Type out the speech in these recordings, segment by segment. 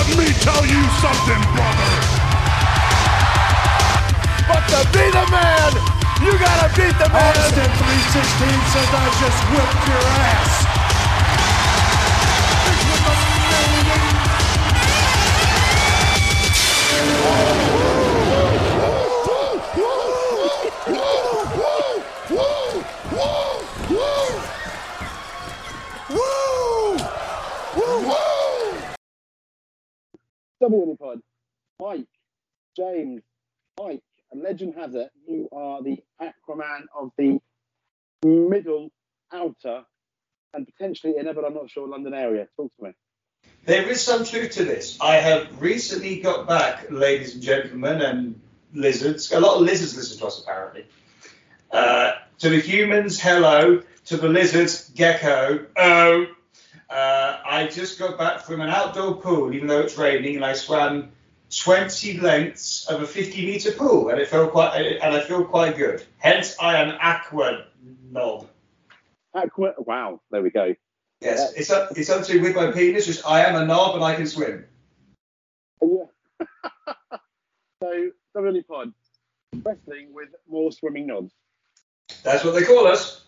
Let me tell you something, brother. But to be the man, you gotta beat the man. Austin 316 says I just whipped your ass. WNE Pod, Mike, James, Mike, and legend has it, you are the Aquaman of the middle, outer, and potentially inner, but I'm not sure, London area. Talk to me. There is some truth to this. I have recently got back, ladies and gentlemen, and lizards. A lot of lizards listen to us, apparently. Uh, to the humans, hello. To the lizards, gecko, oh. Uh, I just got back from an outdoor pool, even though it's raining, and I swam 20 lengths of a 50 meter pool, and it felt quite, and I feel quite good. Hence, I am aqua knob. Aqua, wow, there we go. Yes, it's up, it's up to with my penis. Just I am a knob and I can swim. Yeah. so, WNE Pod, wrestling with more swimming nods. That's what they call us.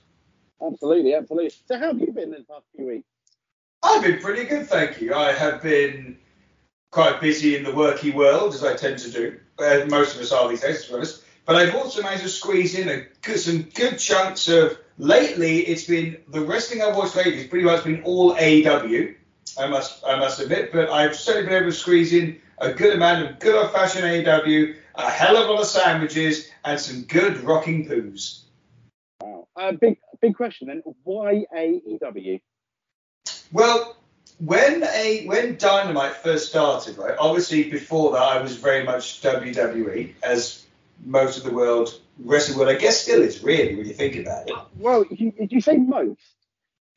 Absolutely, absolutely. So, how have you been in the past few weeks? I've been pretty good, thank you. I have been quite busy in the worky world, as I tend to do. Uh, most of us are these days, to be honest. But I've also managed to squeeze in a some good chunks of. Lately, it's been the wrestling I've watched lately has pretty much been all AEW. I must, I must admit, but I've certainly been able to squeeze in a good amount of good old-fashioned AEW, a hell of a lot of sandwiches, and some good rocking poos. Wow. Uh, big, big question then. Why AEW? Well, when a when Dynamite first started, right? Obviously, before that, I was very much WWE, as most of the world wrestling world, I guess, still is really when you think about it. Well, you, did you say most?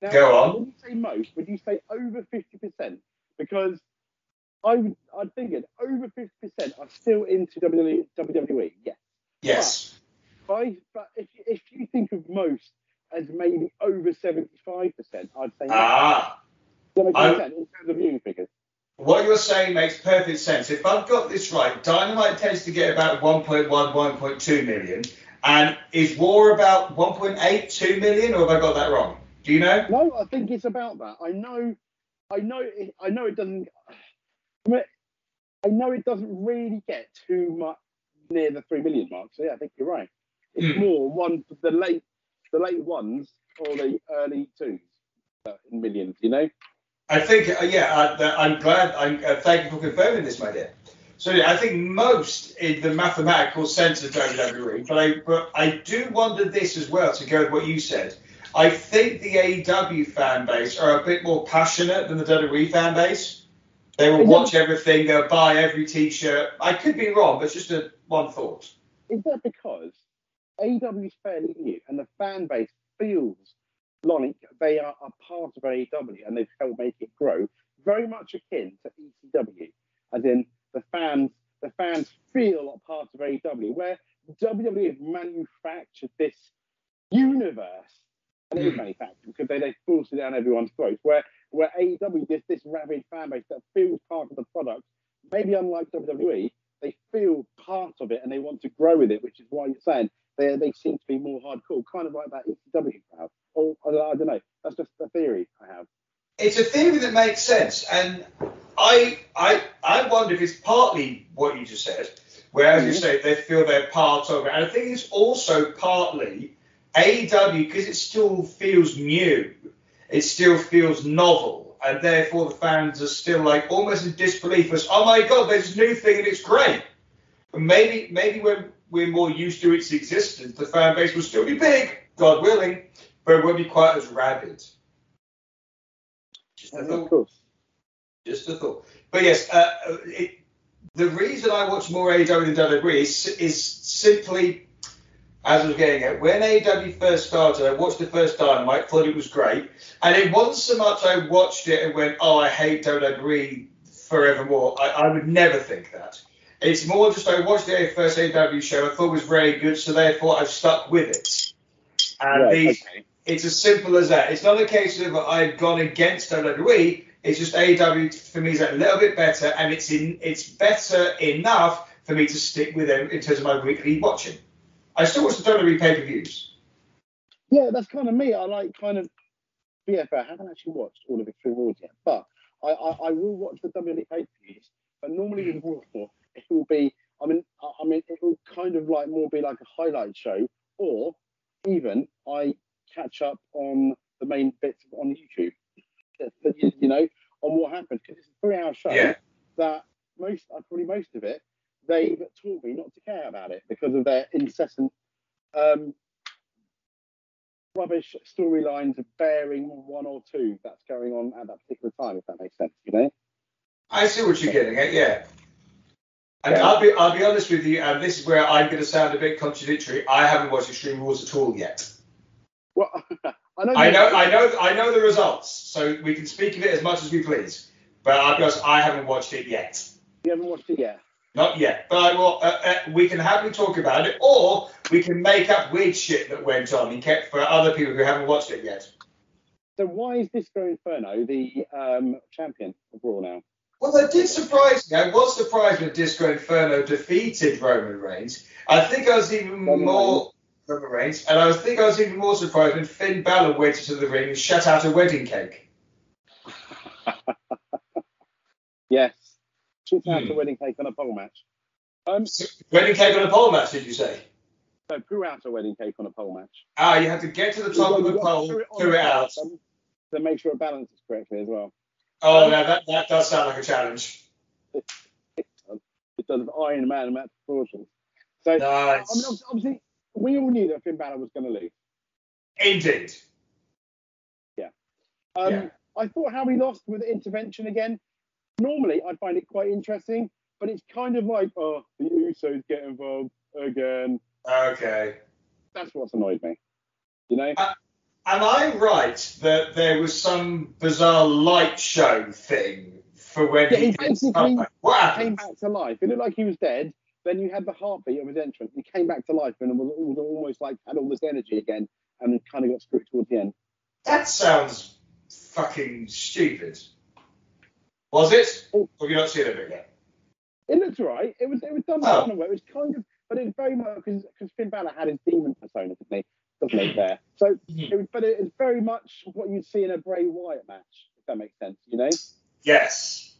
Now, Go on. When you say most, would you say over 50%? Because I would, I'd figured over 50% are still into WWE. WWE. Yes. Yes. But, I, but if, if you think of most as maybe over 75%, I'd say no. Ah. Does that make sense in terms of viewing figures? what you're saying makes perfect sense. If I've got this right, Dynamite tends to get about 1.1, 1.2 million, and is War about 1.8, 2 million, or have I got that wrong? Do you know? No, I think it's about that. I know, I know, it, I know it doesn't. I, know it doesn't really get too much near the three million mark. So yeah, I think you're right. It's Hmm. more one the late, the late ones or the early twos uh, in millions. You know. I think, uh, yeah, I, I'm glad. I'm, uh, thank you for confirming this, my dear. So yeah, I think most in the mathematical sense of WWE, but I, but I do wonder this as well to go with what you said. I think the AEW fan base are a bit more passionate than the WWE fan base. They will watch everything, they'll buy every T-shirt. I could be wrong, but it's just a one thought. Is that because AEW is fairly new and the fan base feels they are a part of AEW and they've helped make it grow, very much akin to ECW, as in the fans the fans feel a part of AEW, where WWE has manufactured this universe, and it is Hmm. manufactured because they, they force it down everyone's throats, where where AEW is this rabid fan base that feels part of the product, maybe unlike WWE, they feel part of it and they want to grow with it, which is why you're saying they, they seem to be more hardcore, kind of like that ECW crowd. Or I, don't know. That's just a theory I have. It's a theory that makes sense, and I I I wonder if it's partly what you just said, where as you Mhm. say they feel they're part of it, and I think it's also partly AEW because it still feels new, it still feels novel, and therefore the fans are still like almost in disbelief as oh my god, there's this new thing and it's great. But maybe maybe when we're more used to its existence, the fan base will still be big, God willing, but it won't be quite as rabid. Just a thought. Just a thought. But yes, uh, it, the reason I watch more AEW than WWE is, is simply, as I was getting at, when AEW first started, I watched the first Dynamite, thought it was great, and it wasn't so much I watched it and went, oh, I hate WWE forevermore. I, I would never think that. It's more just I watched the first AEW show, I thought it was very good, so therefore I've stuck with it. And Right, the, okay. it's as simple as that. It's not a case of I've gone against WWE. It's just AEW for me is a little bit better, and it's in it's better enough for me to stick with them in terms of my weekly watching. I still watch the WWE pay per views. Yeah, that's kind of me. I like kind of. Yeah, fair. I haven't actually watched all of Extreme Rules yet, but I, I, I will watch the WWE pay per views. But normally with Raw, it will be. I mean, I I mean, it will kind of like more be like a highlight show, or even I catch up on the main bits on YouTube. You you know, on what happened because it's a three-hour show Yeah. that most, probably most of it, they've taught me not to care about it because of their incessant um, rubbish storylines bearing one or two that's going on at that particular time, if that makes sense, you know? I see what you're getting at, yeah. And. I'll be I'll be honest with you, and this is where I'm going to sound a bit contradictory. I haven't watched Extreme Rules at all yet. Well, I know. I know I know I know the results, so we can speak of it as much as we please. But I'll be honest, I haven't watched it yet. You haven't watched it yet. Not yet, but I will. Uh, uh, we can happily talk about it, or we can make up weird shit that went on in kept for other people who haven't watched it yet. So why is Disco Inferno the um, champion of Raw now? Well, that did surprise me. I was surprised when Disco Inferno defeated Roman Reigns. I think I was even Roman more Roman Reigns, and I was think I was even more surprised when Finn Balor went into the ring and shut out a wedding cake. Yes. Shit out Hmm. the wedding cake on a pole match. Um, Wedding cake on a pole match, did you say? so poo out a wedding cake on a pole match. Ah, you have to get to the top of the You've got to pole, poo it it out. um, To make sure it balances correctly as well. Oh, no, that, that does sound like a challenge. It does Iron Man match proportions. So, I mean, obviously, we all knew that Finn Balor was going to lose. Indeed. Yeah. Um, Yeah. I thought how he lost with intervention again. Normally, I'd find it quite interesting, but it's kind of like, oh, the Usos get involved again. Okay. That's what's annoyed me. You know? Am I right that there was some bizarre light show thing for when Yeah, he he basically? Came back to life. It looked like he was dead. Then you had the heartbeat of his entrance. He came back to life and it was, almost like had all this energy again, and kind of got screwed towards the end. That sounds fucking stupid. Was it? Oh. Or have you not seen it yet? It looked right. It was it was done Oh. of. It was kind of, but it was very much because because Finn Balor had his demon persona, didn't he? Doesn't he? There. So it was, but it was very much what you'd see in a Bray Wyatt match, if that makes sense. You know. Yes.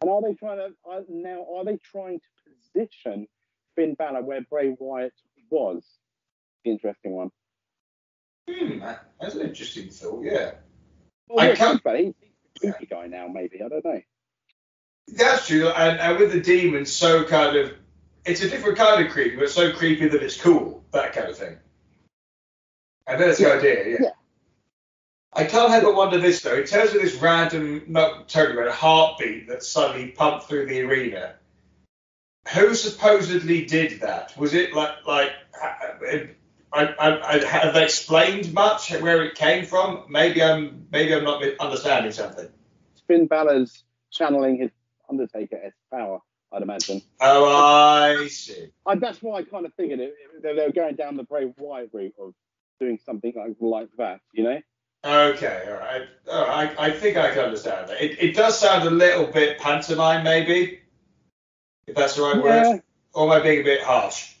And are they trying to are, now? Are they trying to position Finn Balor where Bray Wyatt was? The interesting one. Hmm, that- that's an interesting thought, yeah. Well, I can't- but he's a creepy guy now, maybe. I don't know. That's true, and, and with the demons, so kind of, it's a different kind of creepy, but so creepy that it's cool, that kind of thing. And that's the idea, yeah. Yeah. I can't help but wonder this though, in terms of this random, not totally random, heartbeat that suddenly pumped through the arena. Who supposedly did that? Was it like like? Uh, uh, I, I, I, have they explained much where it came from? Maybe I'm maybe I'm not understanding something. Finn Balor's channeling his Undertaker S power, I'd imagine. Oh, I see. I, that's why I kind of figured it, it- they, they were going down the Bray Wyatt route of doing something like like that, you know? Okay, all right. All right. I, I think I can understand that. It, it does sound a little bit pantomime, maybe, if that's the right Yeah, word. Or am I being a bit harsh?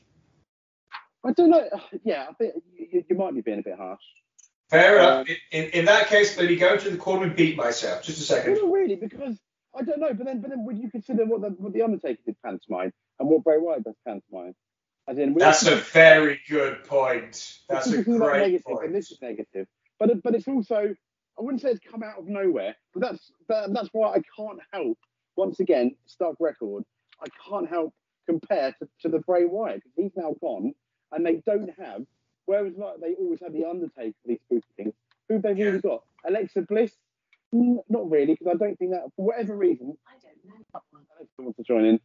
I don't know. Yeah, I think you, you might be being a bit harsh. Fair Uh, enough. In, in, in that case, let me go to the corner and beat myself. Just a second. Not really, because I don't know. But then, but then, would you consider what the what the Undertaker did pantomime and what Bray Wyatt does pantomime? As in, That's a very good point. That's a This is not great negative, point. and this is negative. But but it's also I wouldn't say it's come out of nowhere, but that's that, that's why I can't help. Once again, stark record. I can't help compare to, to the Bray Wyatt because he's now gone, and they don't have. Whereas like they always had the Undertaker for these spooky things. Who they've they really got? Alexa Bliss? Mm, not really, because I don't think that for whatever reason. I don't know. Alexa wants to join in.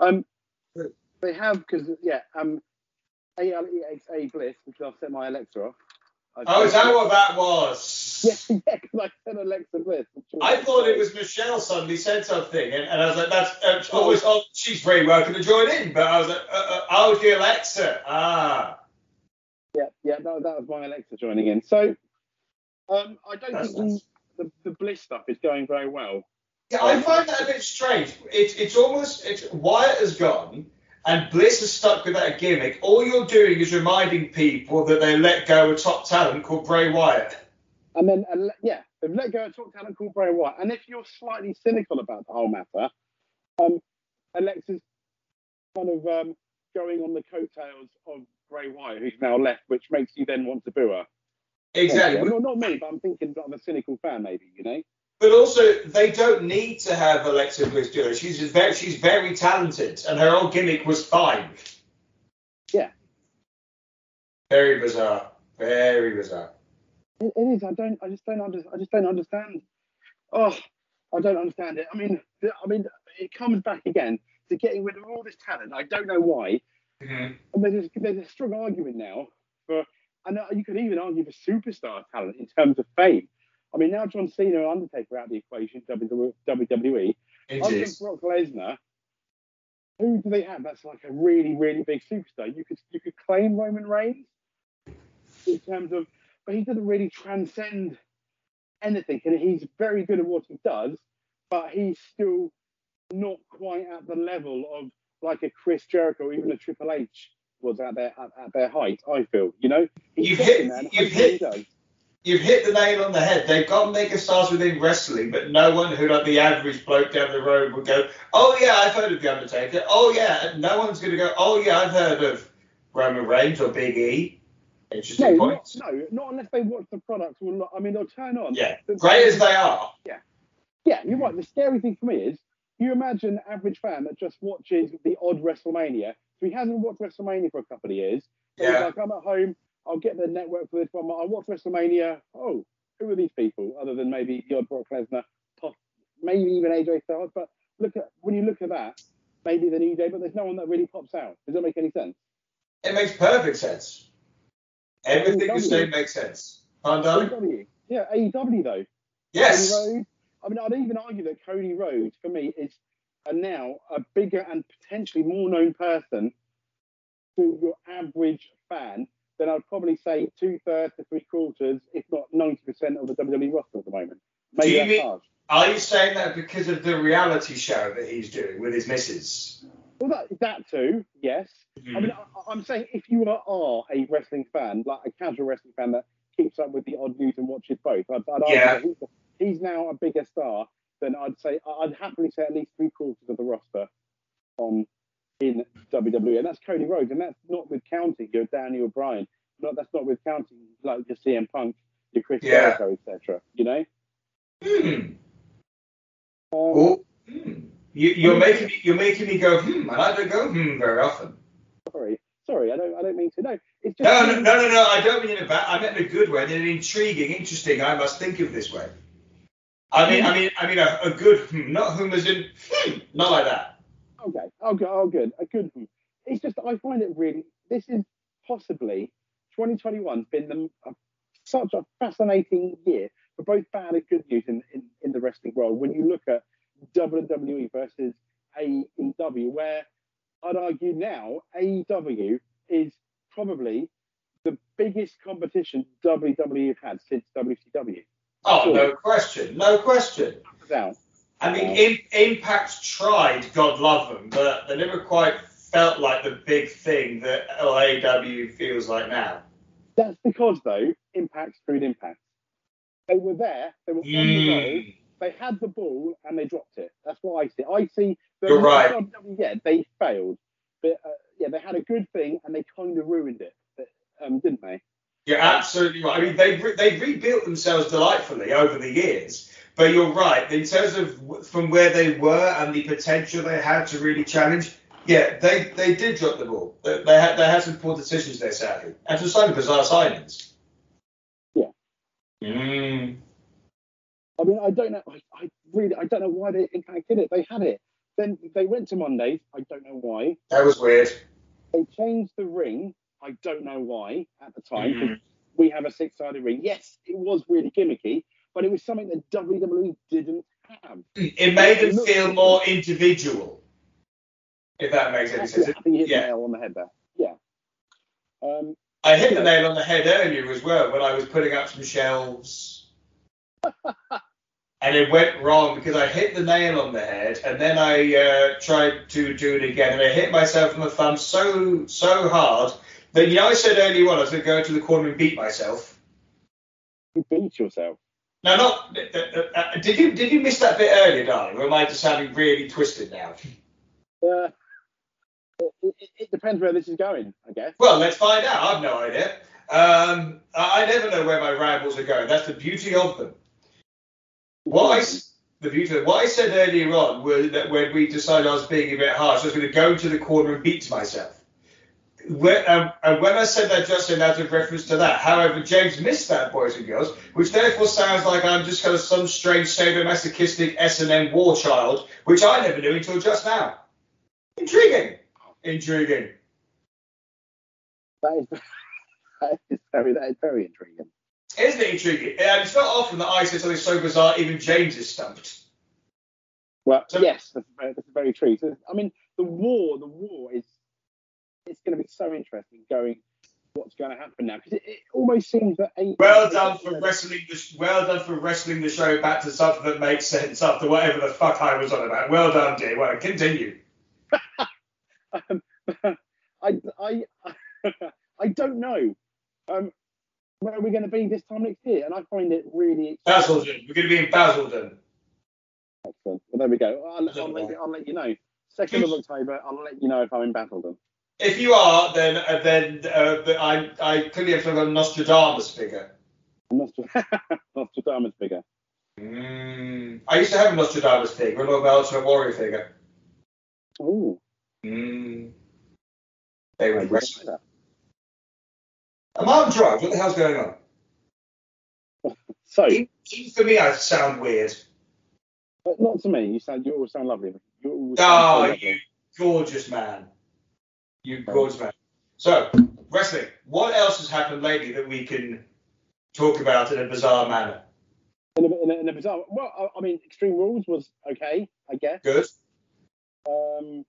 Um, they have because yeah, um, A L E X A Bliss because I've set my Alexa off. I've- Oh, is that what that was? Yeah, yeah, because I said Alexa Bliss. I thought it was Michelle suddenly said something, and, and I was like, "That's uh, oh, it's- oh, she's very welcome to join in." But I was like, uh, uh, "Oh, the Alexa, ah, Yeah, yeah, that, that was my Alexa joining in. So, um, I don't That's think nice. the, the Bliss stuff is going very well. Yeah, I find that a bit strange. It's it's almost it's Wyatt has gone and Bliss is stuck with that gimmick. All you're doing is reminding people that they let go of top talent called Bray Wyatt. And then, uh, yeah, they've let go of top talent called Bray Wyatt. And if you're slightly cynical about the whole matter, um, Alexa's kind of um, going on the coattails of Bray Wyatt, who's now left, which makes you then want to boo her. Exactly. Yeah, not, not me, but I'm thinking of a cynical fan, maybe, you know? But also, they don't need to have Alexa Bliss do it. She's very, she's very talented, and her old gimmick was fine. Yeah. Very bizarre. Very bizarre. It, it is. I don't. I just don't. Under, I just don't understand. Oh, I don't understand it. I mean, I mean, it comes back again to getting rid of all this talent. I don't know why. Mm-hmm. And there's, there's a strong argument now for, and you could even argue for superstar talent in terms of fame. I mean, now John Cena and Undertaker out of the equation, WWE. Other than Brock Lesnar, who do they have that's like a really, really big superstar? You could you could claim Roman Reigns in terms of, but he doesn't really transcend anything, and he's very good at what he does, but he's still not quite at the level of like a Chris Jericho or even a Triple H was at their at, at their height. I feel, you know, he's you've hit, you've hit, you've hit the nail on the head. They've got megastars within wrestling, but no one who, like the average bloke down the road, would go, "Oh yeah, I've heard of the Undertaker." Oh yeah, and no one's going to go, "Oh yeah, I've heard of Roman Reigns or Big E." Interesting no, points. Not, no, not unless they watch the products. Or not, I mean, they'll turn on. Yeah, great as they are. Yeah, yeah, you're right. The scary thing for me is you imagine an average fan that just watches the odd WrestleMania. So he hasn't watched WrestleMania for a couple of years. So yeah. like, I'm at home. I'll get the network for this one. I'll watch WrestleMania. Oh, who are these people other than maybe the odd Brock Lesnar, maybe even AJ Styles? But look at when you look at that, maybe the New Day, but there's no one that really pops out. Does that make any sense? It makes perfect sense. Everything you say makes sense. Pardon? AEW. Yeah, AEW though. Yes. I mean, I'd even argue that Cody Rhodes, for me, is a now a bigger and potentially more known person to your average fan than I'd probably say two thirds to three quarters, if not 90% of the WWE roster at the moment. Maybe Do you mean. Are you saying that because of the reality show that he's doing with his missus? Well, that, that too, yes. Mm-hmm. I mean, I, am saying if you are, are, a wrestling fan, like a casual wrestling fan that keeps up with the odd news and watches both, I'd, I'd yeah. he's, he's, now a bigger star than I'd say. I'd happily say at least three quarters of the roster on in WWE, and that's Cody Rhodes, and that's not with counting your Daniel Bryan. Not that's not with counting like your CM Punk, your Chris yeah. Jericho, etc. You know. Hmm. Um, oh. Hmm. You, are making me, you're making me go hmm, and I don't go hmm very often. Sorry, sorry, I don't I don't mean to. No, it's just no, no, no, no, no. I don't mean in a bad. I meant in a good way, in an intriguing, interesting. I must think of this way. I mean, I mean, I mean a, a good hmm, not whom as in hmm, not like that. Okay, oh good, oh good, a good hmm. It's just I find it really. This is possibly 2021's been the, uh, such a fascinating year for both bad and good news in, in, in the wrestling world. When you look at WWE versus AEW, where I'd argue now AEW is probably the biggest competition WWE have had since WCW. Oh, no question, no question. I mean, Impact tried, God love them, but they never quite felt like the big thing that LAW feels like now. That's because, though, Impact screwed Impact. They were there, they were on mm. the road, they had the ball and they dropped it. That's what I see. I see You're right. Yeah, they failed, but uh, yeah, they had a good thing and they kind of ruined it, but, um, didn't they? You're absolutely right. I mean, they've re- they've rebuilt themselves delightfully over the years. But you're right. In terms of from where they were and the potential they had to really challenge, yeah, they, they did drop the ball. They, they had they had some poor decisions there, sadly, and some slightly bizarre signings. Yeah. Mm. I mean, I don't know. I, I really, I don't know why they Impact did it. They had it. Then they went to Mondays. I don't know why. That was weird. They changed the ring. I don't know why at the time. Mm-hmm. We have a six-sided ring. Yes, it was really gimmicky, but it was something that WWE didn't have. It made them feel more individual. If that makes any sense. I think you hit yeah. the nail on the head there. Yeah. Um, I hit the nail on the head earlier as well when I was putting up some shelves and it went wrong because I hit the nail on the head, and then I uh, tried to do it again, and I hit myself on the thumb so so hard that you know I said earlier on I was going to go to the corner and beat myself. You beat yourself. No, not. Uh, uh, uh, did you did you miss that bit earlier, darling? Or am I just sounding really twisted now? Uh, it, it, depends where this is going, I guess. Well, let's find out. I've no idea. Um, I, I never know where my rambles are going. That's the beauty of them. What I, the beauty of what I said earlier on was that when we decided I was being a bit harsh, I was going to go to the corner and beat myself. When, um, and when I said that just that's a reference to that. However, James missed that, boys and girls, which therefore sounds like I'm just kind of some strange sadomasochistic S&M war child, which I never knew until just now. Intriguing. Intriguing. That is, that is very that is very intriguing. Isn't it intriguing? And it's not often that I say something so bizarre, even James is stumped. Well, So- yes, that's very, that's very true. So, I mean, the war, the war is it's going to be so interesting going what's going to happen now because it, it almost seems that Well done for wrestling the sh- well done for wrestling the show back to something that makes sense after whatever the fuck I was on about. Well done, dear. Well, continue. um, I, I, I don't know um, where are we're going to be this time next year, and I find it really exciting. Basildon. We're going to be in Basildon. Excellent. Well, there we go. I'll, I'll, let, you- I'll let you know. Second of October, I'll let you know if I'm in Basildon. If you are, then uh, then uh, I I clearly have got a Nostradamus figure. Nostra- Nostradamus figure. Mm. I used to have a Nostradamus figure, a Nobel Ultimate Warrior figure. Oh, Mm. They were wrestling. Am I on drugs? What the hell's going on? So, even for me, I sound weird. but not to me. You sound. You all sound lovely. You all sound Oh, so lovely. you gorgeous man. You gorgeous man. So, wrestling. What else has happened lately that we can talk about in a bizarre manner? In a, in, a, in a bizarre. Well, I, I mean, Extreme Rules was okay, I guess. Good. Um,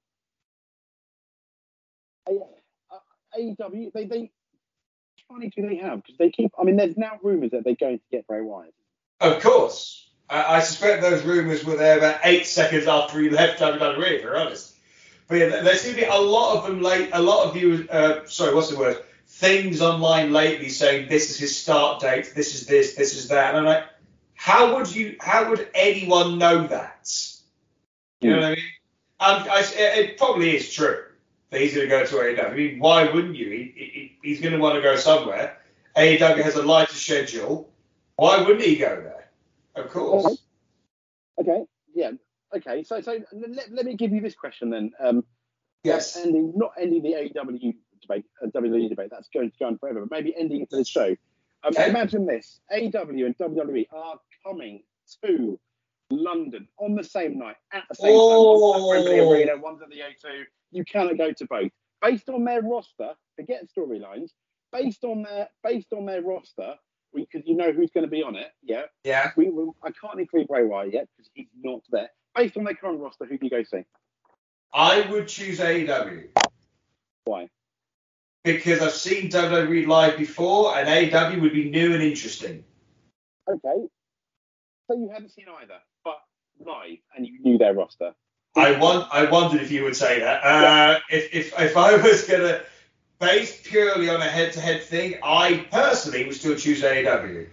uh, AEW, they they. Which money do they have? Because they keep. I mean, there's now rumours that they're going to get Bray Wyatt. Of course. I, I suspect those rumours were there about eight seconds after he left WWE, if we're honest. But yeah, there seem to be a lot of them late, a lot of you, uh, sorry, what's the word? Things online lately saying this is his start date, this is this, this is that. And I'm like, how would you, how would anyone know that? You know what I mean? Um, I, it probably is true that he's going to go to AEW. I mean, why wouldn't you? He, he, he's going to want to go somewhere. AEW has a lighter schedule. Why wouldn't he go there? Of course. Okay, yeah, okay. So so let, let me give you this question then. Um, Yes. ending not ending the AEW debate, uh, WWE debate. That's going to go on forever, but maybe ending it for this show. Um, Okay. Imagine this: AEW and WWE are coming to London on the same night at the same Oh. time. One's at Wembley Arena, one's at the O2. You cannot go to both. Based on their roster, forget storylines. Based on their based on their roster, because you know who's going to be on it. Yeah, Yeah. we, we I can't include Bray Wyatt yet because he's not there. Based on their current roster, who do you go see? I would choose AEW Why? because I've seen WWE live before, and AEW would be new and interesting. Okay. So you hadn't seen either, but live, and you knew their roster. I want. I wondered if you would say that. Uh, if, if if I was gonna base purely on a head-to-head thing, I personally would still choose AEW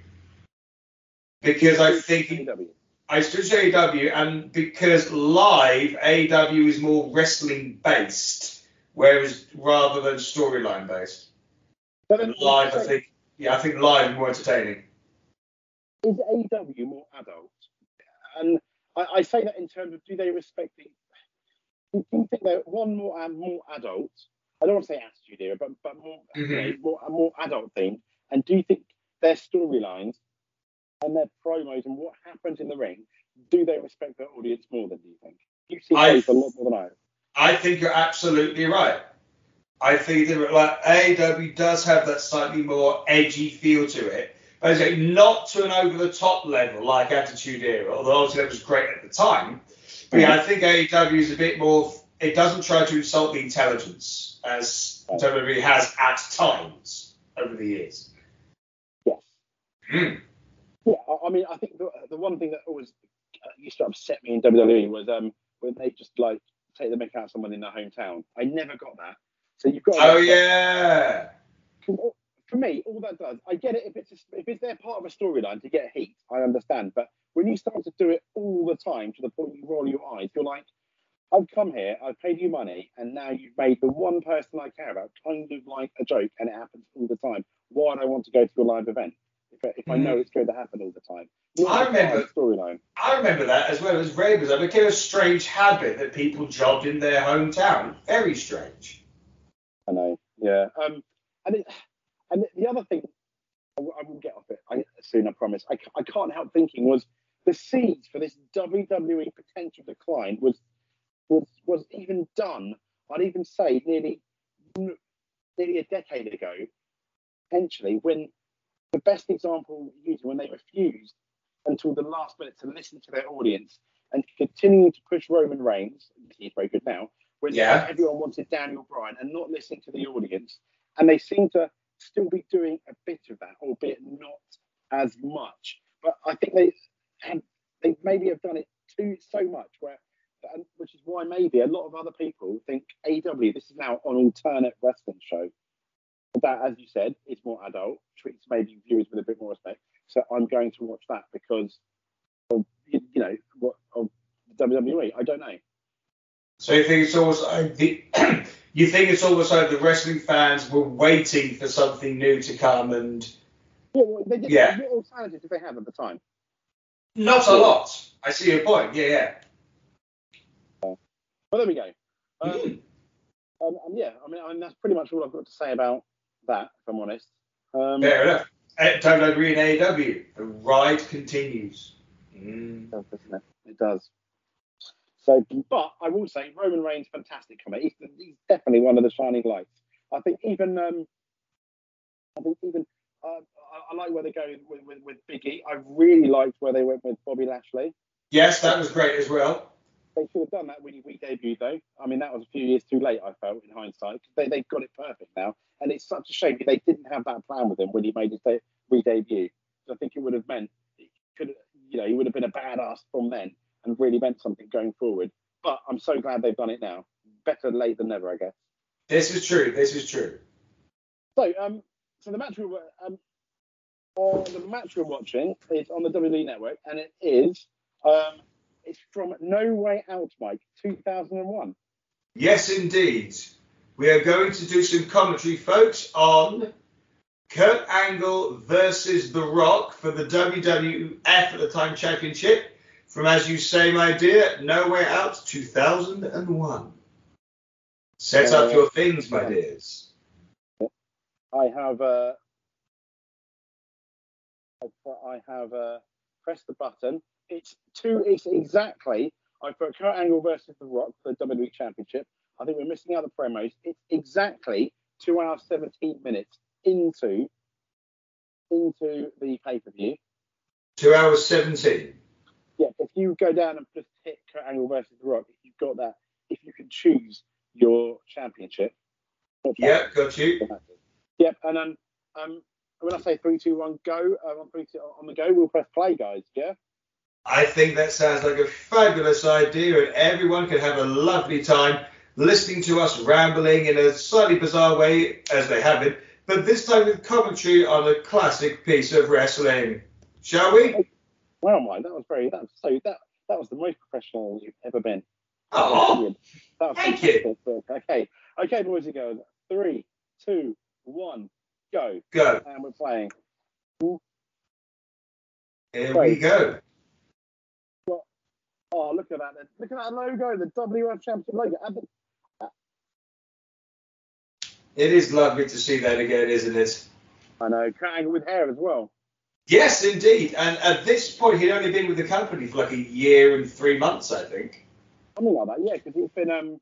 because I think AEW. I still choose AEW, and because live AEW is more wrestling based, whereas rather than storyline based. But Live, I think. Yeah, I think live is more entertaining. is AEW more adult? And I, I say that in terms of do they respect the? Do you think they're one more and more adult? I don't want to say attitude here, but but more you know, Mhm. more more adult thing. And do you think their storylines and their promos and what happens in the ring do they respect their audience more than do you think? You see I- a lot more than I. I think you're absolutely right. I think that like AEW does have that slightly more edgy feel to it, but I not to an over the top level like Attitude Era, although obviously that was great at the time. But yeah, I think AEW is a bit more. It doesn't try to insult the intelligence as WWE has at times over the years. Yes. Mm. Yeah, I, I mean, I think the, the one thing that always used to upset me in WWE was um when they just like take the mick out of someone in their hometown. I never got that. So you've got. Oh yeah. For me, all that does, I get it if it's a, if it's their part of a storyline to get heat, I understand. But when you start to do it all the time to the point you roll your eyes, you're like, I've come here, I've paid you money, and now you've made the one person I care about kind of like a joke, and it happens all the time. Why do I want to go to a live event if, if I know it's going to happen all the time? Not I a part of remember- the storyline. I remember that as well as Ravens. It became a strange habit that people jobbed in their hometown. Very strange. I know. Yeah. Um, and it, and the other thing, I will, I will get off it I, soon. I promise. I, I can't help thinking was the seeds for this WWE potential decline was was was even done. I'd even say nearly nearly a decade ago, potentially when the best example used when they refused until the last minute to listen to their audience and continuing to push Roman Reigns. He's very good now. When Yeah. everyone wanted Daniel Bryan and not listening to the audience, and they seem to still be doing a bit of that, albeit not as much. But I think they have, they maybe have done it too so much where. And which is why maybe a lot of other people think AW this is now an alternate wrestling show that, as you said, is more adult, treats maybe viewers with a bit more respect. So I'm going to watch that because of you know what of WWE. I don't know. So you think it's almost like the you think it's almost like the wrestling fans were waiting for something new to come and Yeah, well, they did, Yeah. What alternatives did they have at the time? not a lot. I see your point. Yeah, yeah. Well, there we go. Um, Mm. um, um, yeah, I mean, I mean, that's pretty much all I've got to say about that, if I'm honest. Um, Fair enough. Uh, WWE and AEW, the ride continues. Mm. It does, doesn't it? It does. So, but I will say, Roman Reigns, fantastic comic. He's, he's definitely one of the shining lights. I think even, um, I think even, uh, I, I like where they go with, with, with Big E. I really liked where they went with Bobby Lashley. Yes, that was great as well. They should have done that when he re-debuted, though. I mean, that was a few years too late, I felt, in hindsight. They, they've got it perfect now. And it's such a shame they didn't have that plan with him when he made his de- re-debut. 'Cause I think it would have meant, it could, you know, he would have been a badass from then and really meant something going forward. But I'm so glad they've done it now. Better late than never, I guess. This is true. This is true. So, um, so the match we're um, uh, the match we're watching is on the WWE Network, and it is um, it's from No Way Out, Mike, 2001. Yes, indeed. We are going to do some commentary, folks, on Kurt Angle versus The Rock for the WWF at the time championship from, as you say, my dear, No Way Out 2001. Set up your things, my dears. I have uh, I have uh, pressed the button. It's two. It's exactly. I put Kurt Angle versus The Rock for the WWE Championship. I think we're missing out the promos. It's exactly two hours seventeen minutes into into the pay per view. Two hours 17. Yeah, if you go down and just hit Kurt Angle versus The Rock, if you've got that, if you can choose your championship. Yep, got you. Yep, and then um, when I say three, two, one, go uh, on three, two, on the go, we'll press play, guys. Yeah. I think that sounds like a fabulous idea, and everyone can have a lovely time listening to us rambling in a slightly bizarre way, as they have it, but this time with commentary on a classic piece of wrestling. Shall we? Well, Mike, that was very that was so that that was the most professional you've ever been. Oh, brilliant. That was thank you. Okay, okay, boys and girls. Three, two, one, go, go. and we're playing. Here we go. Oh, look at that! Look at that logo, the WF Championship logo. It is lovely to see that again, isn't it? I know, Angle with hair as well. Yes, indeed. And at this point, he'd only been with the company for like a year and three months, I think. Something like that, yeah, because he's been um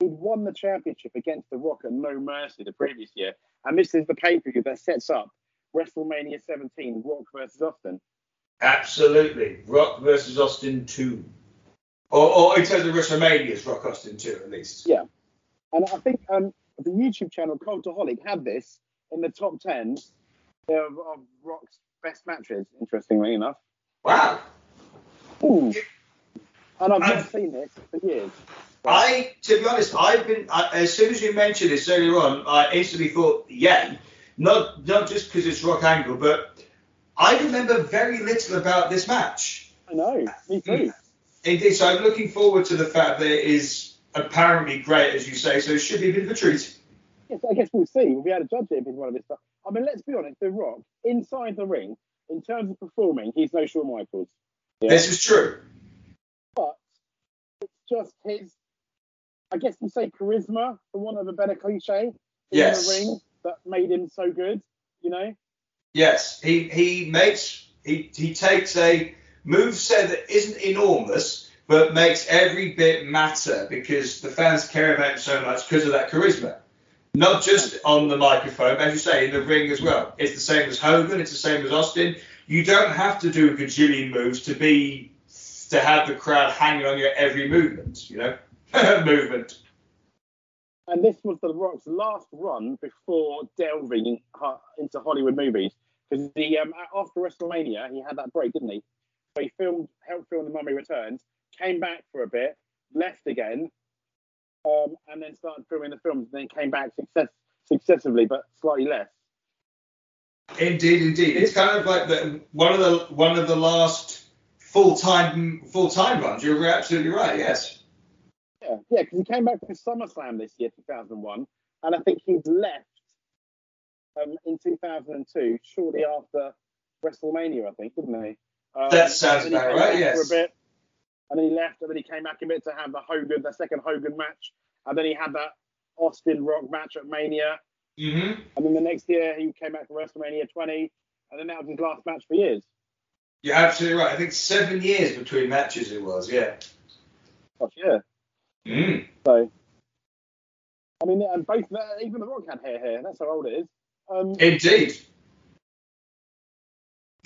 he'd won the championship against The Rock at No Mercy the previous year, and this is the pay per view that sets up WrestleMania 17, Rock versus Austin. Absolutely. Rock versus Austin 2. Or, or in terms of WrestleMania's Rock Austin 2, at least. Yeah. And I think um the YouTube channel Cultaholic had this in the top 10 of, of Rock's best matches. Interestingly enough, Wow. Ooh. And I've I've- not seen this for years. I, to be honest, I've been I, as soon as you mentioned this earlier on, I instantly thought, yay. Not not just because it's Rock Angle, but I remember very little about this match. I know, me too. Hmm. Indeed, so I'm looking forward to the fact that it is apparently great, as you say. So it should be a bit of a treat. Yes, I guess we'll see. We'll be able to judge it if it's one of this stuff. I mean, let's be honest. The Rock, inside the ring, in terms of performing, he's no Shawn Michaels. Yeah. This is true. but it's just his, I guess you say charisma, for want of a better cliche, in Yes. the ring that made him so good. You know, Yes, he he makes he he takes a move set that isn't enormous, but makes every bit matter because the fans care about him so much because of that charisma. Not just on the microphone, as you say, in the ring as well. It's the same as Hogan. It's the same as Austin. You don't have to do a gajillion moves to be to have the crowd hanging on your every movement. You know, movement. and this was the Rock's last run before delving into Hollywood movies. Because he um, after WrestleMania, he had that break, didn't he? So he filmed, helped film The Mummy Returns, came back for a bit, left again, um, and then started filming the films. And then came back success, successively, but slightly less. Indeed, indeed. It's kind of like the one of the one of the last full time full time runs. You're absolutely right. Yes. Yeah, yeah, because he came back for SummerSlam this year, 2001, and I think he'd left um, in 2002, shortly after WrestleMania, I think, didn't he? Um, That sounds and then he about right, yes. For a bit, and then he left, and then he came back a bit to have the Hogan, the second Hogan match, and then he had that Austin Rock match at Mania, Mm-hmm. and then the next year he came back for WrestleMania 20, and then that was his last match for years. You're absolutely right. I think seven years between matches it was. Yeah. Gosh, yeah. Mm. So, I mean, and both even the Rock had hair here. That's how old it is. Um, Indeed.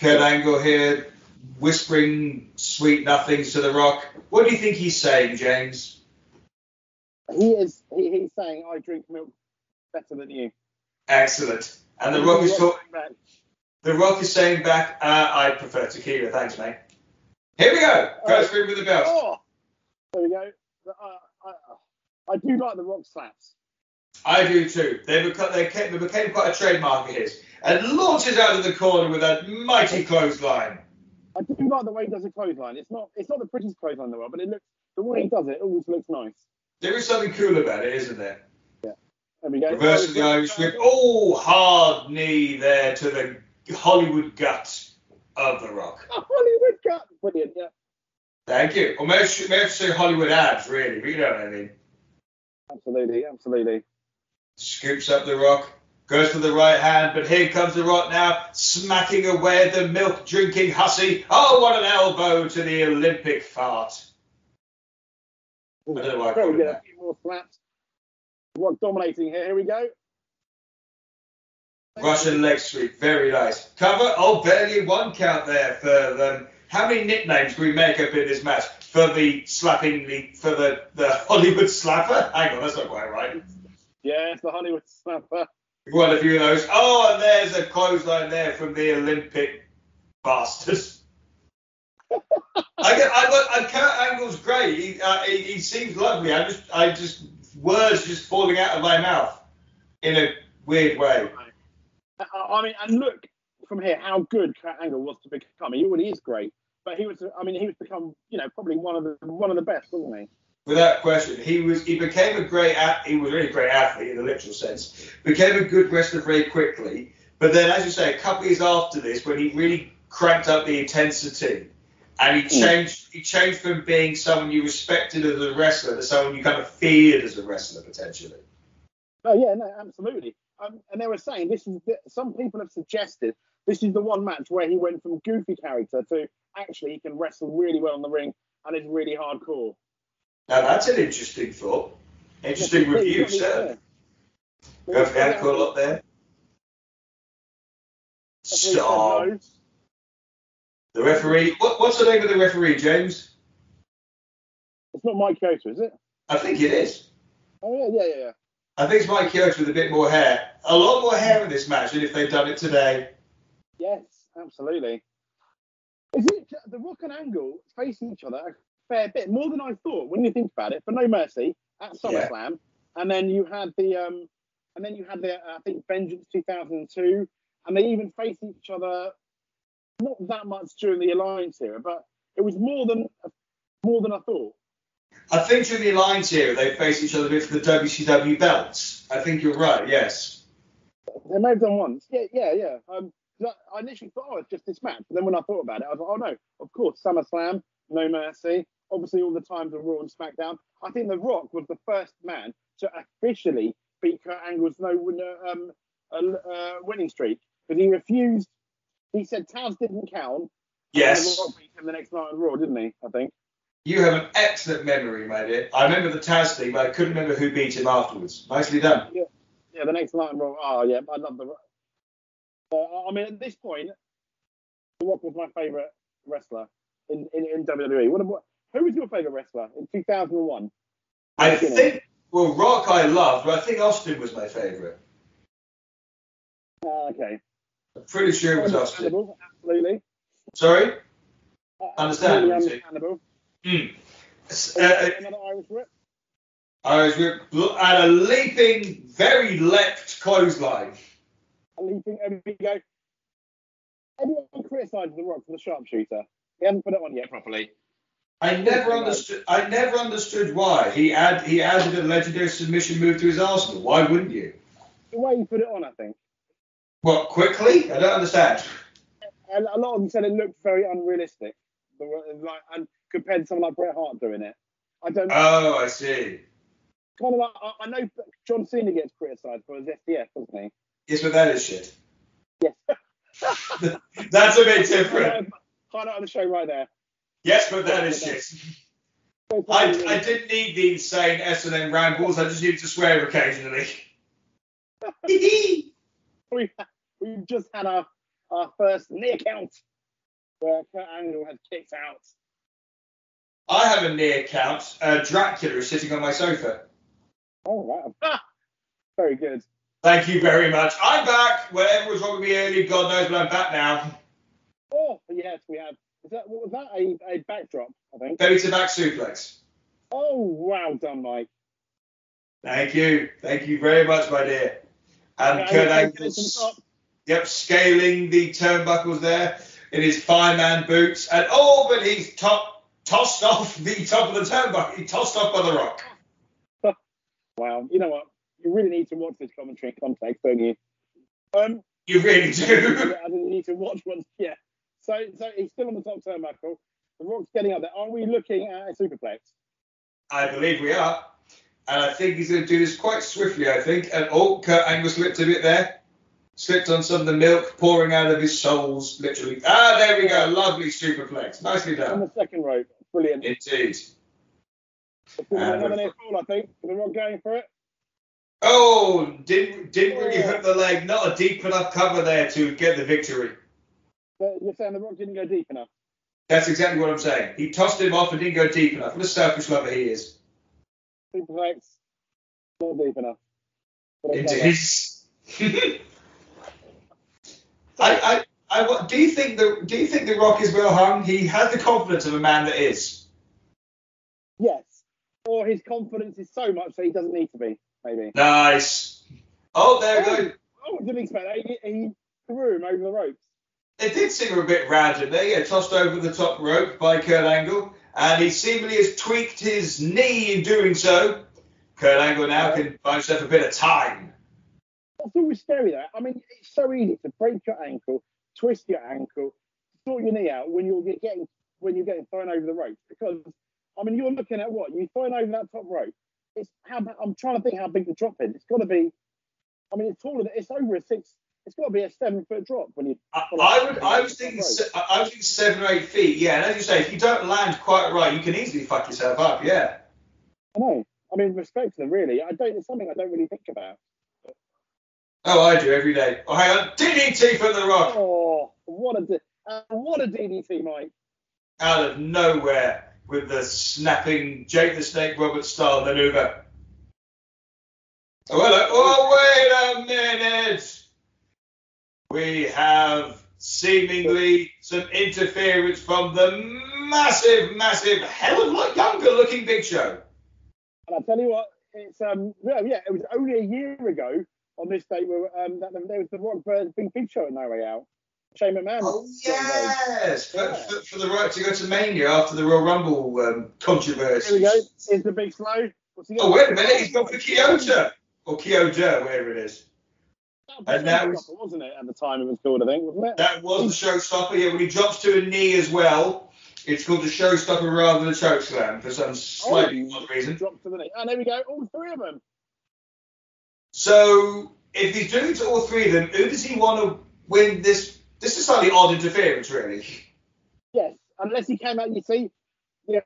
Kurt Angle here whispering sweet nothings to The Rock. What do you think he's saying, James? He is. He, he's saying, "I drink milk better than you." Excellent. And The Rock is talking. back. The Rock is saying back, uh, I prefer tequila. Thanks, mate. Here we go. First ring with the belt. Oh, there we go. Uh, I, I do like the rock slaps. I do too. They become they became, they became quite a trademark of his. And launches out of the corner with that mighty clothesline. I do like the way he does a clothesline. It's not. It's not the prettiest clothesline in the world, but it looks. The way he does it, it always looks nice. There is something cool about it, isn't there? Yeah. There we go. Reverse of the Irish whip. Oh, hard knee there to the Hollywood gut of the Rock. Oh, Hollywood cut. Brilliant. Yeah. Thank you. Or maybe I should, maybe I say Hollywood abs, really. But you know what I mean. Absolutely. Absolutely. Scoops up the Rock. Goes for the right hand, but here comes the Rock now, smacking away at the milk drinking hussy. Oh, what an elbow to the Olympic fart. I don't know why I Very it that. A few more slaps. Rock dominating here. Here we go. Russian leg sweep, very nice. Cover, oh, barely one count there for them. How many nicknames can we make up in this match for the slapping, the, for the, the Hollywood slapper? Hang on, that's not quite right. Yes, the Hollywood slapper. Well, a few of those. Oh, and there's a clothesline there from the Olympic bastards. I get, I look, I, Kurt Angle's great. He, uh, he, he seems lovely. I just, I just, words just falling out of my mouth in a weird way. I, I mean, and look from here how good Kurt Angle was to become. He already is great, but he was. I mean, he was become, you know, probably one of the one of the best, wasn't he? Without question, he was. He became a great. a- He was a really great athlete in the literal sense. Became a good wrestler very quickly. But then, as you say, a couple of years after this, when he really cranked up the intensity, and he changed. He changed from being someone you respected as a wrestler to someone you kind of feared as a wrestler potentially. Oh yeah, no, absolutely. Um, and they were saying this is the, some people have suggested this is the one match where he went from goofy character to actually he can wrestle really well in the ring and is really hardcore. Now that's an interesting thought. Interesting review, sir. Go the ankle a there. That's what he Stop. no. The referee. What, what's the name of the referee, James? It's not Mike Chioda, is it? I think it is. Oh yeah, yeah, yeah. I think it's Mike Chioda with a bit more hair. A lot more hair in this match than if they'd done it today. Yes, absolutely. Is it the Rock and Angle facing each other fair bit more than I thought when you think about it? For No Mercy at SummerSlam, and then you had the um, and then you had the uh, I think Vengeance 2002, and they even faced each other not that much during the Alliance era, but it was more than more than I thought. I think during the Alliance era, they faced each other a bit for the WCW belts. I think you're right, yes. They may have done once. Yeah, yeah, yeah. Um, I initially thought, oh, it's just this match. But then when I thought about it, I was like, oh no, of course, SummerSlam, No Mercy, obviously all the times of Raw and SmackDown. I think The Rock was the first man to officially beat Kurt Angle's no um, uh, winning streak because he refused. He said Taz didn't count. Yes. The Rock beat him the next night on Raw, didn't he? I think. You have an excellent memory, my dear. I remember the Taz thing, but I couldn't remember who beat him afterwards. Nicely done. Yeah, yeah the next night on Raw. Oh, yeah, I love the. Uh, I mean, at this point, The Rock was my favourite wrestler in, in, in WWE. What, what, who was your favourite wrestler in 2001? I think, well, Rock I loved, but I think Austin was my favourite. Uh, okay. I'm pretty sure it was Austin. Absolutely. Sorry? Uh, Understandable. understandable. Mm. Uh, Uh, another Irish whip. Irish whip and a leaping, very leapt clothesline. A leaping, there we go. Everyone criticises The Rock for the sharpshooter. He hasn't put it on yet properly. I never understood. I never understood why he add he added a legendary submission move to his arsenal. Why wouldn't you? The way he put it on, I think. What quickly? I don't understand. And a lot of them said it looked very unrealistic. The, like, and compared to someone like Bret Hart doing it. I don't. Oh, I see. Kind of like I, I know John Cena gets criticised for his STF, doesn't he? Yes, but that is shit. Yes. That's a bit different. Highlight of the show right there. Yes, but that is shit. I, I didn't need the insane S&M rambles. I just needed to swear occasionally. we we just had our our first near count where Kurt Angle had kicked out. I have a near count. Uh, Dracula is sitting on my sofa. Oh wow. Ah, very good. Thank you very much. I'm back. Whatever was wrong with me earlier, God knows, but I'm back now. Oh yes, we have. Is that what was that? A, a backdrop, I think. Belly to back suplex. Oh wow, done, Mike. Thank you. Thank you very much, my dear. And Okay, Kurt Angle's, yep, scaling the turnbuckles there in his fireman boots. And oh, but he's top, tossed off the top of the turnbuckle. He tossed off by the rock. Wow. You know what? You really need to watch this commentary in context, don't you? Um, You really do. I didn't need to watch one. Yeah. So, so he's still on the top turnbuckle. The Rock's getting up there. Are we looking at a superplex? I believe we are. And I think he's going to do this quite swiftly, I think. And oh, Kurt Angle slipped a bit there. Slipped on some of the milk pouring out of his soles, literally. Ah, there we go. Lovely superplex. Nicely done. On the second rope. Brilliant. Indeed. Another near fall, I think. The Rock going for it. Oh, didn't didn't really hook the leg. Not a deep enough cover there to get the victory. But you're saying the Rock didn't go deep enough. That's exactly what I'm saying. He tossed him off and didn't go deep enough. What a selfish lover he is. Superplex. Not deep enough. Okay, Indeed. I, I, I, what- do you think the Do you think the Rock is well hung? He has the confidence of a man that is. Yes. Or his confidence is so much that he doesn't need to be, maybe. Nice. Oh, there we go. Oh, I didn't expect that. He, he threw him over the ropes. It did seem a bit random there. Yeah, tossed over the top rope by Kurt Angle, and he seemingly has tweaked his knee in doing so. Kurt Angle now can buy himself a bit of time. That's always scary, though. I mean, it's so easy to break your ankle, twist your ankle, sort your knee out when you're getting when you're getting thrown over the rope. Because I mean, you're looking at what you're thrown over that top rope. It's how I'm trying to think how big the drop is. It's got to be. I mean, it's taller. It's over a six. It's got to be a seven foot drop when you. I, I would. I was thinking. se- I was thinking seven or eight feet. Yeah, and as you say, if you don't land quite right, you can easily fuck yourself up. Yeah. I know. I mean, respect to them, really. I don't. It's something I don't really think about. Oh, I do every day. Oh, hang on. DDT from the Rock Oh, what a di- uh, what a DDT, Mike. out of nowhere with the snapping Jake the Snake Roberts style maneuver. Oh, hello. Oh, wait a minute. We have seemingly some interference from the massive, massive, hell of a lot younger looking Big Show. And I tell you what, it's um yeah, yeah, it was only a year ago on this date where um that there was the Rock versus Big Big Show at No Way Out. Shane McMahon. Oh yes, for, Yeah. for, for the right to go to Mania after the Royal Rumble um, controversy. Here we go. Here's the big slow. What's he got? Oh wait a minute, he's gone for Chioda or Chioda, wherever it is. That And that was wasn't it at the time it was called, I think, wasn't it? That was the showstopper. Yeah, when he drops to a knee as well, it's called the showstopper rather than the chokeslam for some slightly Oh, odd reason. Dropped to the knee. And there we go. All three of them. So if he's doing it to all three of them, who does he want to win this? This is slightly odd interference, really. Yes. Unless he came out, you see. Yeah.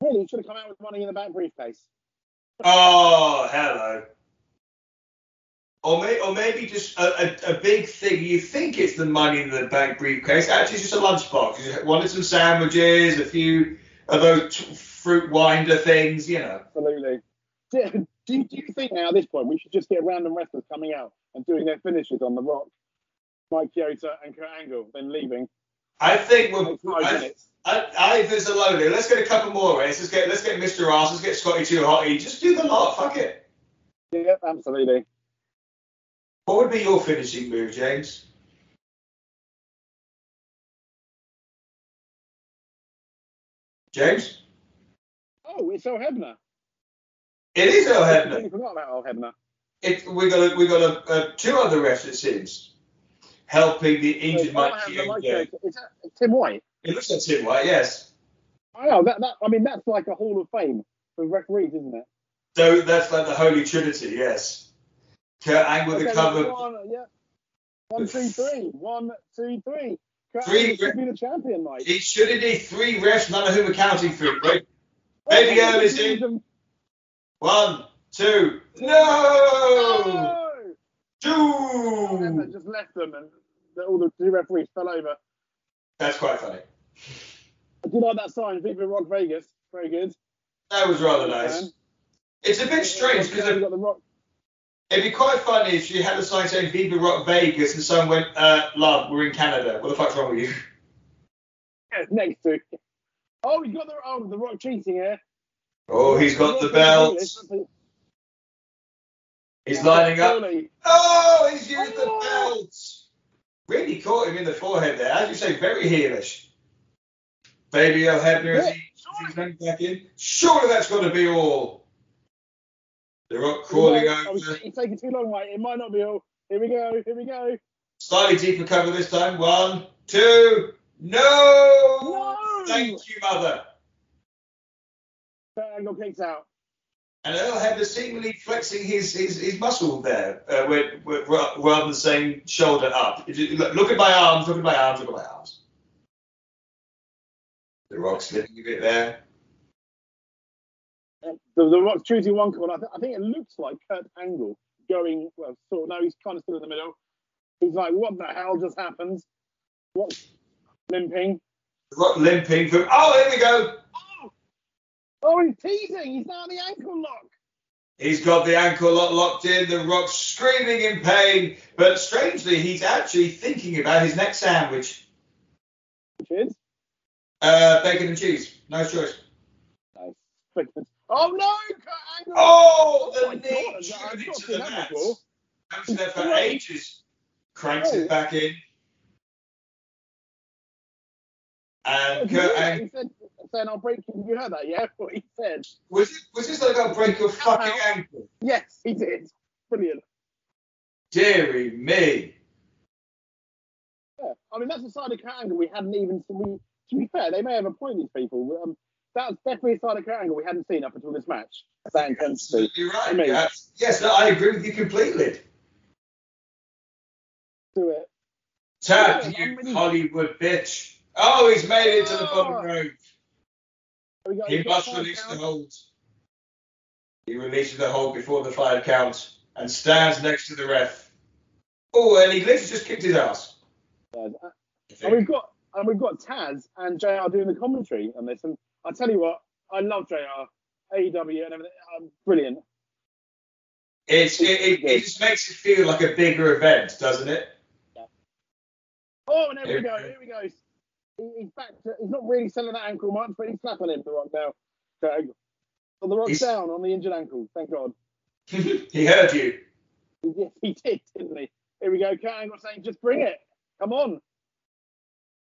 Really, he should have come out with money in the back briefcase. Oh, hello. Or, may, or maybe just a, a, a big thing. You think it's the money in the bank briefcase. Actually, it's just a lunchbox. You wanted some sandwiches, a few of those t- fruit winder things, you know. Absolutely. Do, do, do you think now at this point we should just get random wrestlers coming out and doing their finishes on The Rock, Mike Chioda and Kurt Angle, then leaving? I think we're. I, minutes. I, I think there's a load here. Let's get a couple more. Race. Let's get let's get Mr. Ross. Let's get Scotty Too Hotty. Just do the lot. Fuck it. Yep, absolutely. What would be your finishing move, James? James? Oh, it's Earl Hebner. It is Earl I Hebner. completely forgot about Earl Hebner. It, we got a, we got a, a, two other refs it helping the injured Mike Hebner, Mike Chioda. Chioda. Uh, is that Tim White? It looks like Tim White, yes. I know that, that. I mean, that's like a Hall of Fame for referees, isn't it? So that's like the Holy Trinity, yes. Kurt Angle the Okay, cover. One, uh, yeah. One, two, three. One, two, three. Kurt Three Angle should be the champion, Mike. He should indeed three refs, none of whom are counting for it. Right? Baby Oh, is in. One, two, no! No! Two! Just left them, and all the two referees fell over. That's quite funny. I do like that sign, Viva Rock Vegas. Very good. That was rather nice. It's a bit strange because got the Rock. It'd be quite funny if you had a sign saying Viva Rock Vegas and someone went, uh, love, we're in Canada. What the fuck's wrong with you? next to. Oh, he's got the oh the Rock cheating here. Oh, he's got the belt. He's lining up. Oh, he's used the Oh. belt. Really caught him in the forehead there. As you say, very heelish. Baby Earl Hebner as he he's running back in. Surely that's got to be all. The Rock crawling over. He's taking too long, mate. It might not be all. Here we go. Here we go. Slightly deeper cover this time. One, two, no! No! Thank you, mother. Kurt Angle kicks out. And Earl Hebner seemingly flexing his his, his muscle there, uh, with, with, rather than saying shoulder up. Look, at my arms, look at my arms, look at my arms. The Rock slipping a bit there. The, the Rock's choosing one corner. I, th- I think it looks like Kurt Angle going, well, sort of, no, he's kind of still in the middle. He's like, what the hell just happened? What's limping? The Rock limping from. Oh, here we go. Oh, oh he's teasing. He's now the ankle lock. He's got the ankle lock locked in. The Rock screaming in pain, but strangely, he's actually thinking about his next sandwich. Which is Uh, bacon and cheese. Nice choice. nice. Oh no, Kurt Angle. Oh, the my knee God, into the mat. before. Haven't there for Oh. ages. Cranks Oh. it back in. And Did Kurt that? Said, saying, I'll break you. You heard that, yeah? What he said. was it was this like I'll break your fucking ankle? Yes, he did. Brilliant. Deary me. Yeah. I mean, that's the side of Kurt Angle we hadn't even seen. We, to be fair, they may have appointed these people. Um, that's definitely a side of Kurt Angle we hadn't seen up until this match. That intensity. Absolutely right. I mean- Yeah. Yes, no, I agree with you completely. Do it. Tap, Yeah, you really- Hollywood bitch. Oh, he's made it to the Oh. bottom rope. He must release the hold. He releases the hold before the five count and stands next to the ref. Oh, and he literally just kicked his ass. Yeah. And we've got and we've got Taz and JR doing the commentary on this. And I tell you what, I love JR, AEW, and everything. Um, brilliant. It's, it, it, it just makes it feel like a bigger event, doesn't it? Oh, and there we go. Here we go. He's back to. He's not really selling that ankle much, but he's slapping him. The Rock now. So, so the Rock's He's- down on the injured ankle. Thank God. he heard you. Yes, he did, didn't he? Here we go. Kurt Angle saying, "Just bring it. Come on."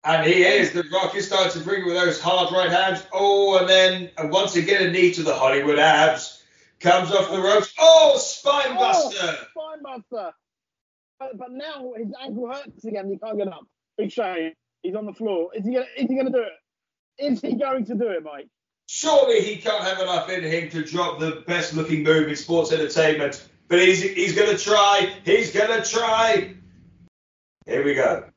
And he is. The Rock is starting to bring with those hard right hands. Oh, and then and once again a knee to the Hollywood abs. Comes off the ropes. Oh, spine oh, buster. Oh, Spinebuster. But, but now his ankle hurts again. He can't get up. Big shame. He's on the floor. Is he gonna? Is he gonna do it? Is he going to do it, Mike? Surely he can't have enough in him to drop the best looking move in sports entertainment. But he's he's gonna try. He's gonna try. Here we go.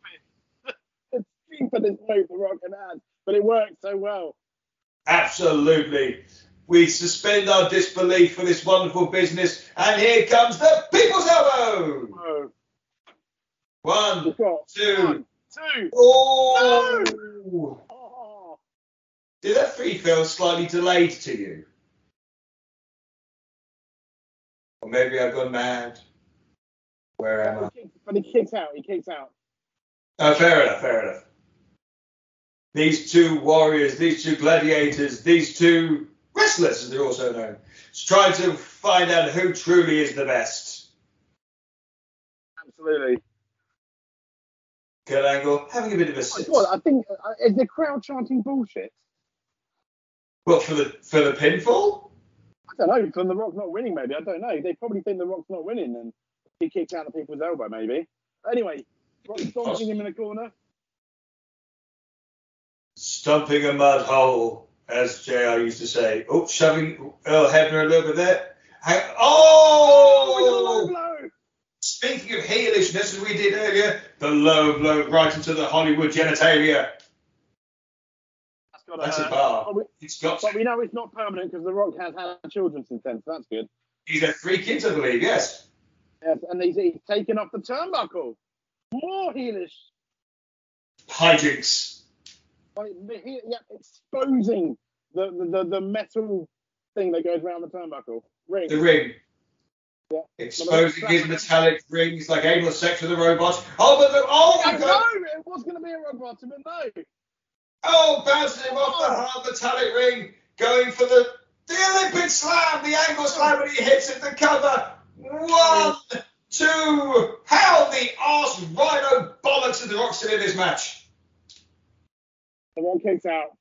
It's stupidest move the Rock can add, but it works so well. Absolutely. We suspend our disbelief for this wonderful business. And here comes the people's elbow. Oh, One, two. one, two. Oh! Oh, Did that three feel slightly delayed to you? Or maybe I've gone mad. Where am I? But he kicks out. He kicks out. Oh, fair enough, fair enough. These two warriors, these two gladiators, these two wrestlers, as they're also known, is trying to find out who truly is the best. Absolutely. Kurt Angle having a bit of a Oh, sit. God, I think uh, is the crowd chanting bullshit? What for the for the pinfall? I don't know. From the Rock not winning, maybe. I don't know. They probably think the Rock's not winning, and he kicks out of people's elbow, maybe. Anyway, Rock stomping him in the corner. Stumping a mud hole, as JR used to say. Oh, shoving uh, Earl Hebner a little bit there. Hang- Oh, we got a low oh! blow. Speaking of heelishness, as we did earlier, the low blow right into the Hollywood genitalia. That's got That's to a bar. But we, It's got but we know it's not permanent because the Rock has had children since then, so that's good. He's had three kids, I believe, yes. Yes, and he's, he's taken off the turnbuckle. More heelish. Hijinks. Like, the yeah, exposing the, the, the, metal thing that goes around the turnbuckle. Ring. The ring. Yeah. Exposing his metallic rings like anal sex with a robot. Oh, but the, oh my no, god! it was going to be a robot, but no. Oh, bouncing him off the hard metallic ring, going for the the Olympic slam, the angle slam, and he hits it the cover. One, two. How the arse rhino bollocks did the Rock still in this match? The Rock kicks out.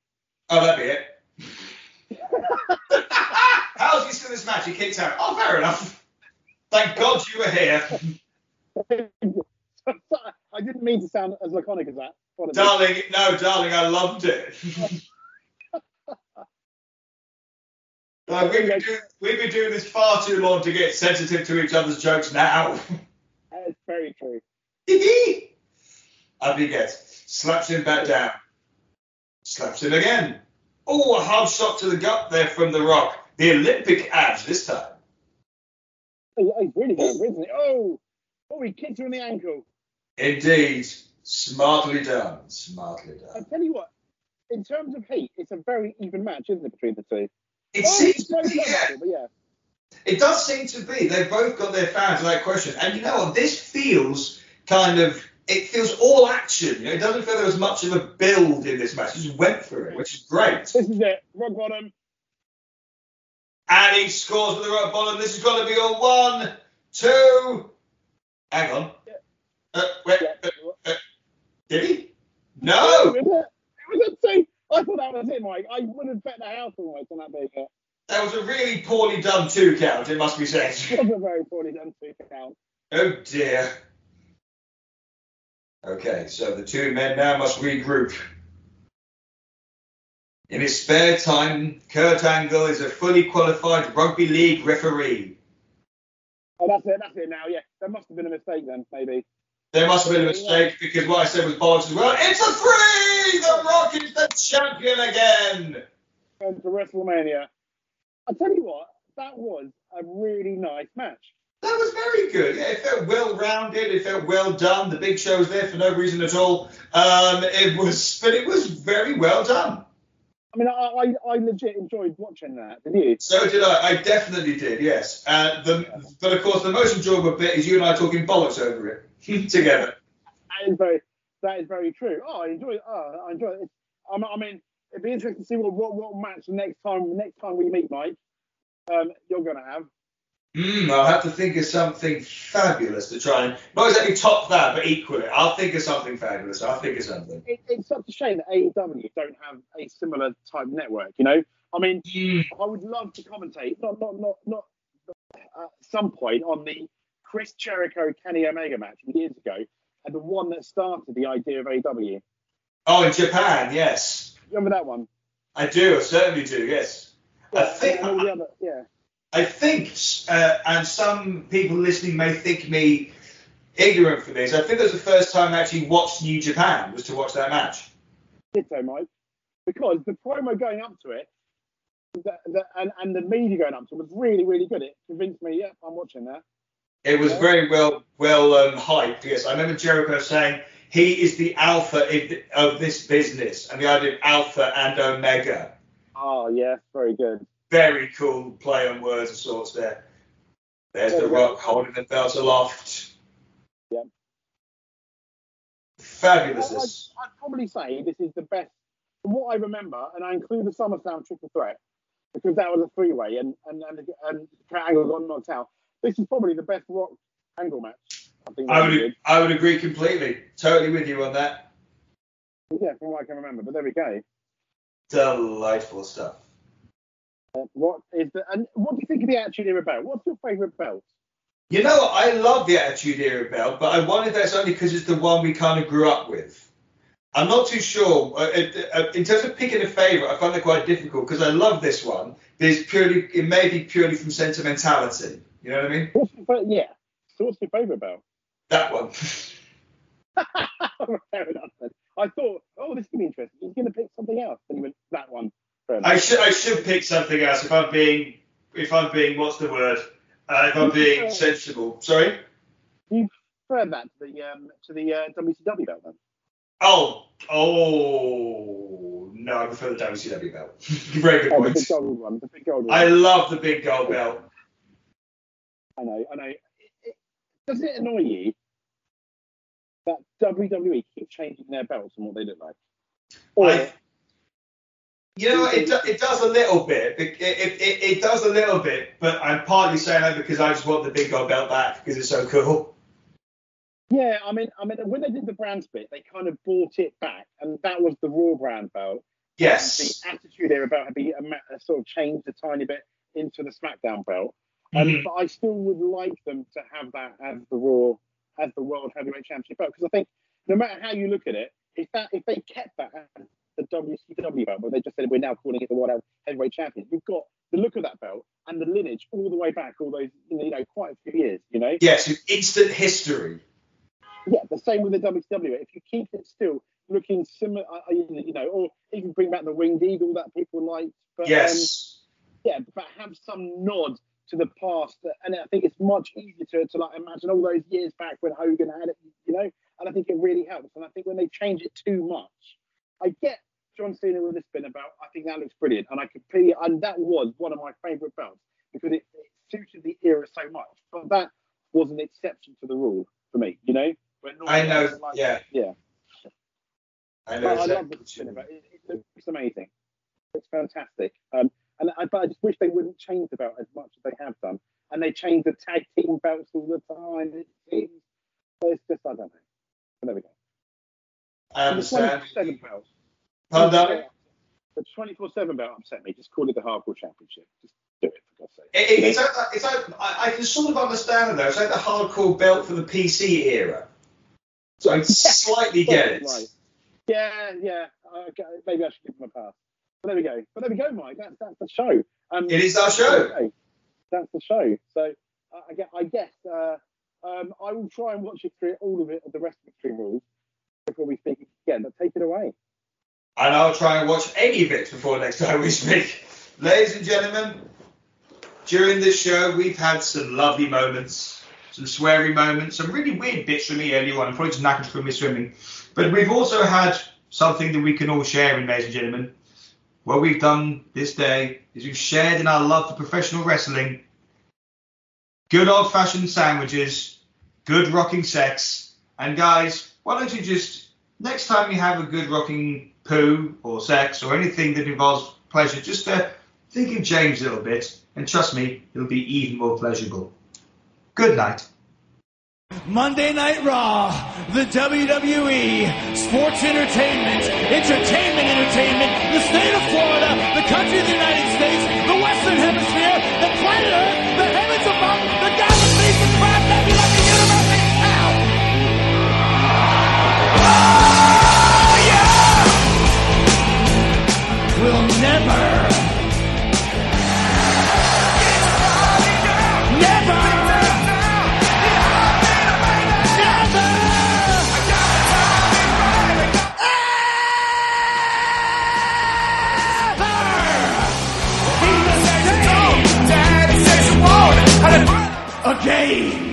Oh, that'd be it. How's he still in this match? He kicks out. Oh, fair enough. Thank God you were here. I didn't mean to sound as laconic as that. Darling, no, darling, I loved it. Uh, we've, been do, we've been doing this far too long to get sensitive to each other's jokes now. That is very true. Up he gets. Slaps him back down. Slaps him again. Oh, a hard shot to the gut there from The Rock. The Olympic abs this time. Oh, he- He's really good, isn't he? Oh, oh, he kicked her in the ankle. Indeed. Smartly done. Smartly done. I tell you what, in terms of heat, it's a very even match, isn't it, between the two? It oh, seems to be, yeah. yeah. It does seem to be. They've both got their fans without question. And you know what? This feels kind of. It feels all action. You know, it doesn't feel there was much of a build in this match. It just went for it, which is great. This is it. Rock bottom. And he scores with the right bottom. This has got to be a one, two. Hang on. Yeah. Uh, wait, Yeah. uh, did he? It No. was a, it was a two. I thought that was it, Mike. I would have bet the house almost on that big hit. That was a really poorly done two count, it must be said. It was a very poorly done two count. Oh dear. Okay, so the two men now must regroup. In his spare time, Kurt Angle is a fully qualified rugby league referee. Oh, that's it. That's it now. Yeah, that must have been a mistake then, maybe. There must have been a mistake because what I said was bollocks as well. It's a three! The Rock is the champion again! Going to WrestleMania. I tell you what, that was a really nice match. That was very good. Yeah, it felt well rounded. It felt well done. The big show was there for no reason at all. Um, it was, but it was very well done. I mean, I, I, I legit enjoyed watching that. Did you? So did I. I definitely did. Yes. Uh, the, but of course, the most enjoyable bit is you and I talking bollocks over it together. That is very. that is very true. Oh, I enjoy it. Oh, I enjoy it. I I mean, it'd be interesting to see what what, what match the next time next time we meet, Mike. Um, you're gonna have. Mm, I'll have to think of something fabulous to try and not exactly top that, but equally. I'll think of something fabulous. I'll think of something. It, it's such a shame that AEW don't have a similar type network. You know, I mean, Mm, I would love to commentate, not not not not at some point on the Chris Jericho Kenny Omega match years ago, and the one that started the idea of AEW. Oh, in Japan, yes, Remember that one? I do. I certainly do. Yes. I think the other, yeah. I think, uh, and some people listening may think me ignorant for this. I think it was the first time I actually watched New Japan was to watch that match. did so, Mike, because the promo going up to it, the, the, and, and the media going up to it was really, really good. It convinced me, yeah, I'm watching that. It was Yeah. very well well um, hyped. Yes, I remember Jericho saying he is the alpha of- of this business, and the idea of alpha and omega. Oh, yeah, very good. Very cool play on words of sorts there. There's the rock holding the belt aloft. Yeah. Fabulousness. I'd, I'd probably say this is the best, from what I remember, and I include the SummerSlam triple threat because that was a three-way, and and and, and Kurt Angle got knocked out. This is probably the best Rock Angle match. I think I would did. I would agree completely. Totally with you on that. Yeah, from what I can remember. But there we go. Delightful stuff. Uh, what is the and what do you think of the Attitude Era belt? What's your favourite belt? You know, I love the Attitude Era belt, but I wanted if that's only because it's the one we kind of grew up with. I'm not too sure. Uh, uh, in terms of picking a favourite, I find it quite difficult because I love this one. But it's purely, it may be purely from sentimentality. You know what I mean? What's your fa- yeah. So what's your favourite belt? That one. Fair enough. Then. I thought, oh, this is gonna be interesting. He's going to pick something else, and he went that one. I should, I should pick something else if I'm being, if I'm being, what's the word? Uh, if I'm being sensible. Sorry. You prefer that to the um, to the uh, WCW belt then. Oh, oh no, I prefer the WCW belt. Very good Oh, the point. big gold one, the big gold one. I love the big gold belt. I know, I know. It, it, does it annoy you that WWE keep changing their belts and what they look like? Or I, you know, it, it does a little bit. It, it, it, does a little bit, but I'm partly saying that because I just want the big gold belt back because it's so cool. yeah, I mean, I mean, when they did the brand split, they kind of bought it back, and that was the Raw brand belt. Yes. The Attitude Era about had been a, sort of changed a tiny bit into the SmackDown belt. Um, Mhm. But I still would like them to have that as the Raw, as the World Heavyweight Championship belt, because I think no matter how you look at it, if that if they kept that the WCW belt, but they just said we're now calling it the World Heavyweight Champion, you've got the look of that belt and the lineage all the way back, all those you know quite a few years, you know. Yes, instant history. Yeah, the same with the WCW. If you keep it still looking similar, uh, you know, or even bring back the Winged Eagle that people like, but um, Yes. yeah, but have some nod to the past. And I think it's much easier to, to like imagine all those years back when Hogan had it, you know. And I think it really helps. And I think when they change it too much, I get John Cena with this spinner belt. I think that looks brilliant, and I completely and that was one of my favourite belts because it, it suited the era so much. But that was an exception to the rule for me, you know. I know, like- yeah. yeah. I know I love the spinner belt it. It looks amazing. It's fantastic. Um, and I, but I just wish they wouldn't change the belt as much as they have done. And they change the tag team belts all the time. It seems. So it's just I don't know. But there we go. I And the understand. 24/7 belt. Pardon? The 24/7 belt upset me. Just call it the Hardcore Championship. Just do it for God's sake. It, it, it's, like- it's like, I, I can sort of understand it though. It's like the hardcore belt for the PC era. So I slightly get it. Right. Yeah, yeah. Okay, maybe I should give them a pass. But there we go. But there we go, Mike. That's that's the show. Um, It is our show. Okay. That's the show. So uh, I guess, I guess uh, um, I will try and watch it through all of it, the rest of Extreme Rules, before we speak again. But take it away. And I'll try and watch any it before next time we speak. Ladies and gentlemen, during this show, we've had some lovely moments, some sweary moments, some really weird bits from me earlier on. Probably just knackered from my swimming. But we've also had something that we can all share ladies and gentlemen. What we've done this day is we've shared in our love for professional wrestling, good old fashioned sandwiches, good rocking sex, and guys, why don't you just next time you have a good rocking poo or sex or anything that involves pleasure, just uh, think of James a little bit, and trust me, it'll be even more pleasurable. Good night. Monday Night Raw, the WWE, sports entertainment, entertainment entertainment, the state of Florida, the country of the United States, the Western Hemisphere, game.